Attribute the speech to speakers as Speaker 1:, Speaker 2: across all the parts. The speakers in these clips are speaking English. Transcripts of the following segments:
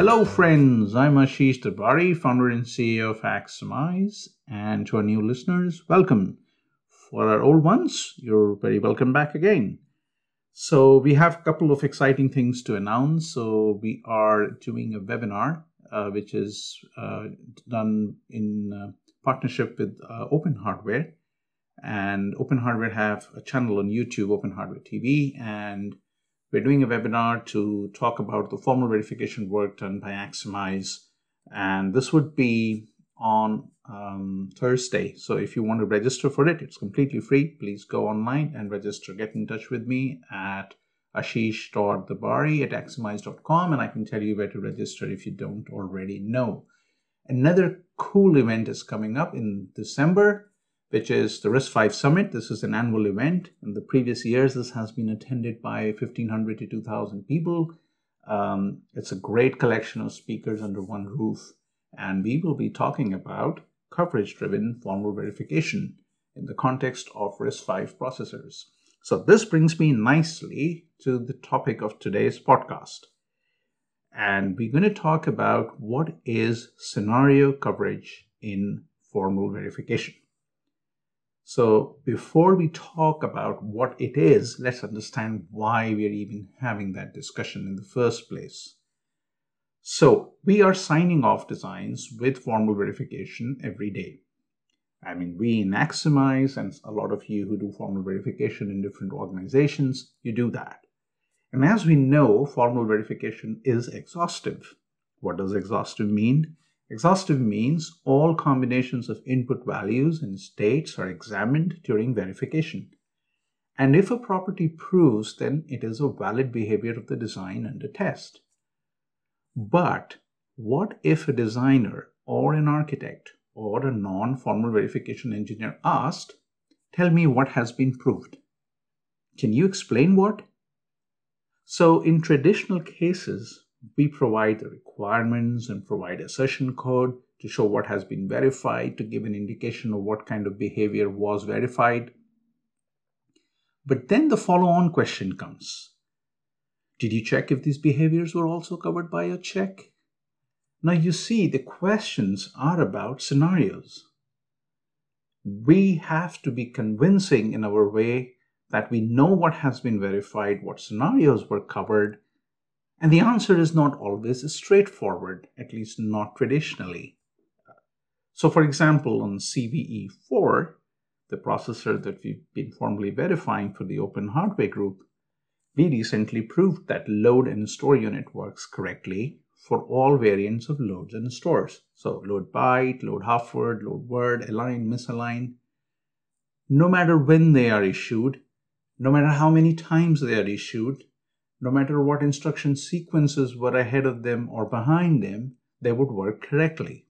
Speaker 1: Hello, friends. I'm Ashish Darbari, founder and CEO of Axiomise. And to our new listeners, welcome. For our old ones, you're very welcome back again. So, we have a couple of exciting things to announce. So, we are doing a webinar, uh, which is uh, done in uh, partnership with uh, Open Hardware. And Open Hardware have a channel on YouTube, Open Hardware TV, and we're doing a webinar to talk about the formal verification work done by Axiomise. And this would be on um, Thursday. So if you want to register for it, it's completely free. Please go online and register. Get in touch with me at ashish.darbari at axiomise.com and I can tell you where to register if you don't already know. Another cool event is coming up in December which is the RISC-V Summit. This is an annual event. In the previous years, this has been attended by 1,500 to 2,000 people. Um, it's a great collection of speakers under one roof, and we will be talking about coverage-driven formal verification in the context of RISC-V processors. So this brings me nicely to the topic of today's podcast. And we're going to talk about what is scenario coverage in formal verification. So before we talk about what it is, let's understand why we are even having that discussion in the first place. So we are signing off designs with formal verification every day. I mean, we in Axiomise and a lot of you who do formal verification in different organizations, you do that. And as we know, formal verification is exhaustive. What does exhaustive mean? Exhaustive means all combinations of input values and states are examined during verification. And if a property proves, then it is a valid behavior of the design under test. But what if a designer or an architect or a non formal verification engineer asked, Tell me what has been proved? Can you explain what? So, in traditional cases, we provide the requirements and provide assertion code to show what has been verified, to give an indication of what kind of behavior was verified. But then the follow on question comes Did you check if these behaviors were also covered by a check? Now you see, the questions are about scenarios. We have to be convincing in our way that we know what has been verified, what scenarios were covered, and the answer is not always straightforward, at least not traditionally. So, for example, on CVE4, the processor that we've been formally verifying for the Open Hardware Group, we recently proved that load and store unit works correctly for all variants of loads and stores. So, load byte, load half word, load word, align, misalign. No matter when they are issued, no matter how many times they are issued, no matter what instruction sequences were ahead of them or behind them, they would work correctly.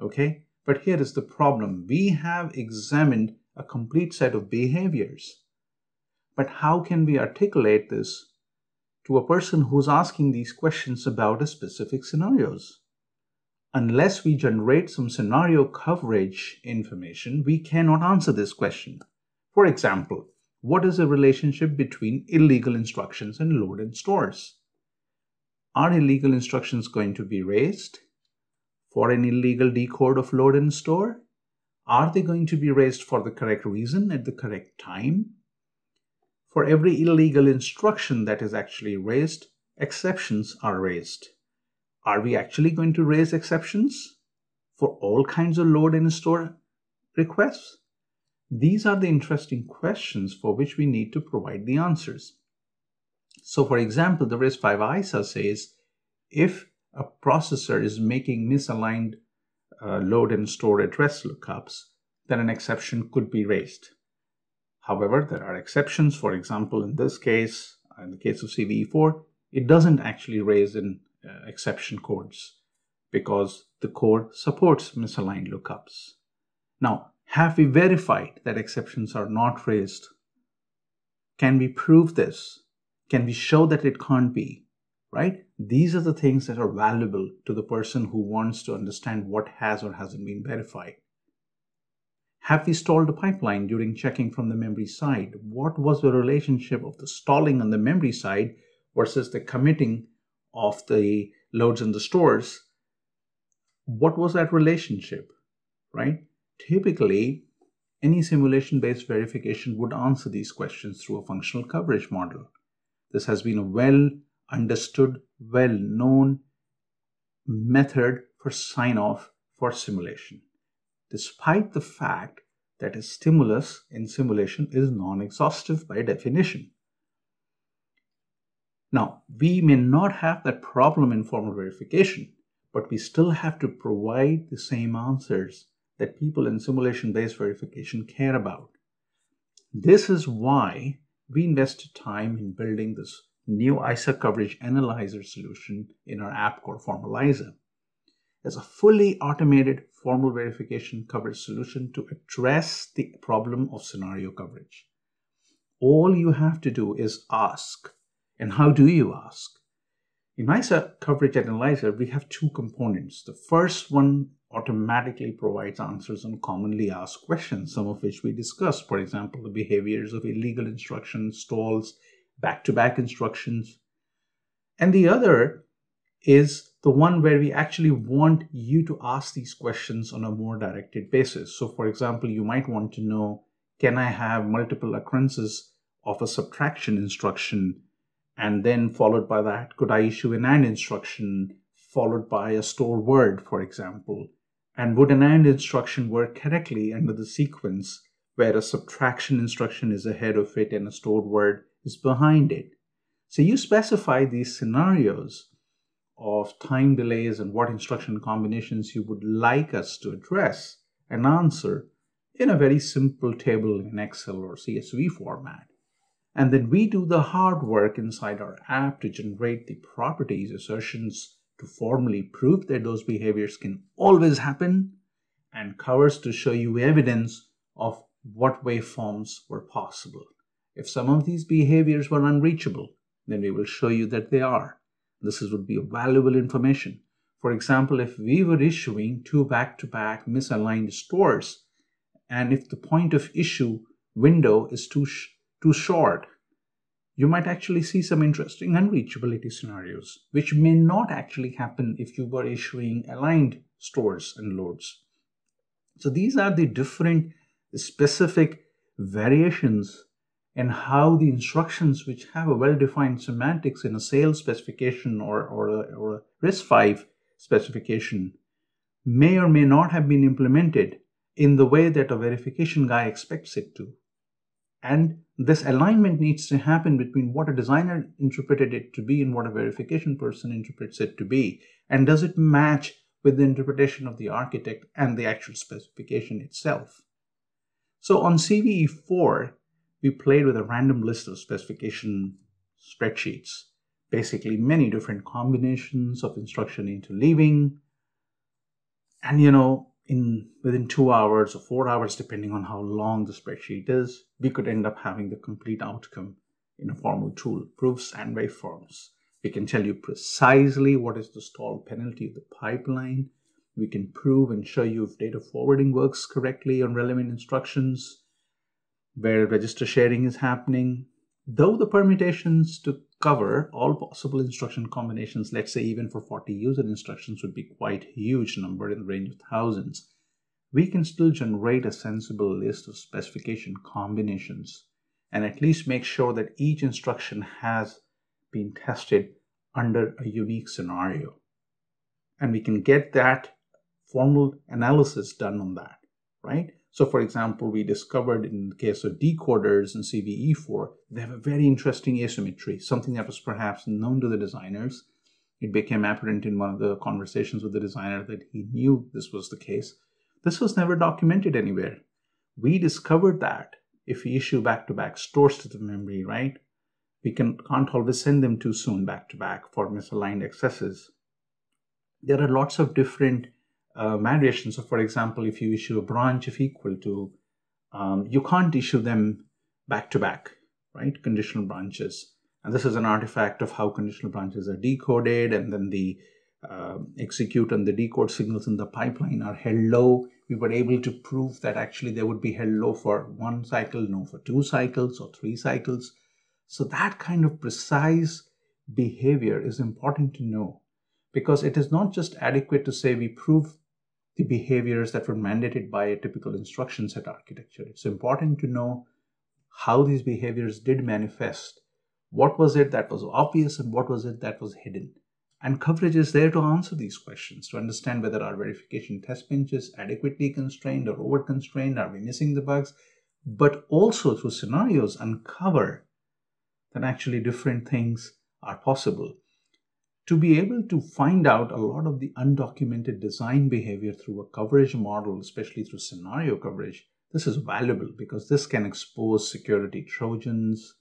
Speaker 1: Okay? But here is the problem we have examined a complete set of behaviors. But how can we articulate this to a person who's asking these questions about a specific scenarios? Unless we generate some scenario coverage information, we cannot answer this question. For example, what is the relationship between illegal instructions and load and stores? Are illegal instructions going to be raised for an illegal decode of load and store? Are they going to be raised for the correct reason at the correct time? For every illegal instruction that is actually raised, exceptions are raised. Are we actually going to raise exceptions for all kinds of load and store requests? These are the interesting questions for which we need to provide the answers. So, for example, the RISC-V ISA says if a processor is making misaligned uh, load and store address lookups, then an exception could be raised. However, there are exceptions. For example, in this case, in the case of CVE4, it doesn't actually raise in uh, exception codes because the code supports misaligned lookups. Now, have we verified that exceptions are not raised? Can we prove this? Can we show that it can't be? Right? These are the things that are valuable to the person who wants to understand what has or hasn't been verified. Have we stalled a pipeline during checking from the memory side? What was the relationship of the stalling on the memory side versus the committing of the loads in the stores, what was that relationship, right? Typically, any simulation based verification would answer these questions through a functional coverage model. This has been a well understood, well known method for sign off for simulation, despite the fact that a stimulus in simulation is non exhaustive by definition. Now, we may not have that problem in formal verification, but we still have to provide the same answers that people in simulation based verification care about. This is why we invested time in building this new ISA coverage analyzer solution in our app called formalISA. As a fully automated formal verification coverage solution to address the problem of scenario coverage. All you have to do is ask. And how do you ask? In ISA Coverage Analyzer, we have two components. The first one automatically provides answers on commonly asked questions, some of which we discussed. For example, the behaviors of illegal instructions, stalls, back to back instructions. And the other is the one where we actually want you to ask these questions on a more directed basis. So, for example, you might want to know can I have multiple occurrences of a subtraction instruction? And then, followed by that, could I issue an AND instruction followed by a store word, for example? And would an AND instruction work correctly under the sequence where a subtraction instruction is ahead of it and a stored word is behind it? So you specify these scenarios of time delays and what instruction combinations you would like us to address and answer in a very simple table in Excel or CSV format. And then we do the hard work inside our app to generate the properties assertions to formally prove that those behaviors can always happen, and covers to show you evidence of what waveforms were possible. If some of these behaviors were unreachable, then we will show you that they are. This would be valuable information. For example, if we were issuing two back-to-back misaligned stores, and if the point of issue window is too, too short, you might actually see some interesting unreachability scenarios, which may not actually happen if you were issuing aligned stores and loads. So these are the different specific variations and how the instructions which have a well-defined semantics in a sales specification or, or, a, or a RISC-V specification may or may not have been implemented in the way that a verification guy expects it to. And this alignment needs to happen between what a designer interpreted it to be and what a verification person interprets it to be. And does it match with the interpretation of the architect and the actual specification itself? So on CVE 4, we played with a random list of specification spreadsheets, basically many different combinations of instruction interleaving. And you know, in within two hours or four hours, depending on how long the spreadsheet is, we could end up having the complete outcome in a formal tool, proofs and waveforms. We can tell you precisely what is the stall penalty of the pipeline. We can prove and show you if data forwarding works correctly on relevant instructions, where register sharing is happening. Though the permutations to cover all possible instruction combinations, let's say even for 40 user instructions, would be quite huge number in the range of thousands. We can still generate a sensible list of specification combinations and at least make sure that each instruction has been tested under a unique scenario. And we can get that formal analysis done on that, right? So, for example, we discovered in the case of decoders in CVE4, they have a very interesting asymmetry, something that was perhaps known to the designers. It became apparent in one of the conversations with the designer that he knew this was the case. This was never documented anywhere. We discovered that if we issue back to back stores to the memory, right? We can, can't always send them too soon back to back for misaligned accesses. There are lots of different uh, variations. So, for example, if you issue a branch of equal to, um, you can't issue them back to back, right? Conditional branches. And this is an artifact of how conditional branches are decoded, and then the uh, execute and the decode signals in the pipeline are held low. We were able to prove that actually they would be held low for one cycle, no for two cycles or three cycles. So that kind of precise behavior is important to know because it is not just adequate to say we prove the behaviors that were mandated by a typical instruction set architecture. It's important to know how these behaviors did manifest. What was it that was obvious and what was it that was hidden? And coverage is there to answer these questions, to understand whether our verification test bench is adequately constrained or over constrained, are we missing the bugs, but also through scenarios uncover that actually different things are possible to be able to find out a lot of the undocumented design behavior through a coverage model, especially through scenario coverage, this is valuable because this can expose security trojans,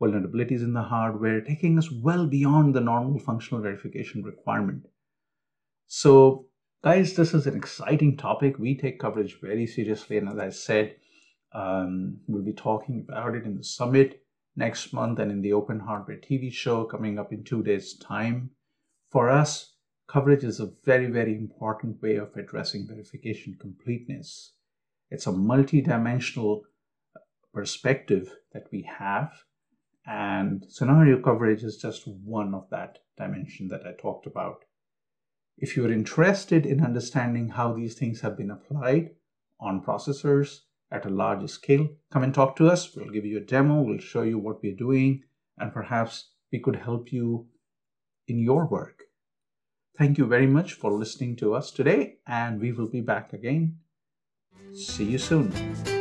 Speaker 1: vulnerabilities in the hardware, taking us well beyond the normal functional verification requirement. So, guys, this is an exciting topic. We take coverage very seriously, and as I said, um, we'll be talking about it in the summit next month and in the Open Hardware TV show coming up in two days' time. For us, coverage is a very, very important way of addressing verification completeness. It's a multi-dimensional perspective that we have, and scenario coverage is just one of that dimension that I talked about. If you're interested in understanding how these things have been applied on processors at a larger scale, come and talk to us. We'll give you a demo, we'll show you what we're doing, and perhaps we could help you in your work. Thank you very much for listening to us today, and we will be back again. See you soon.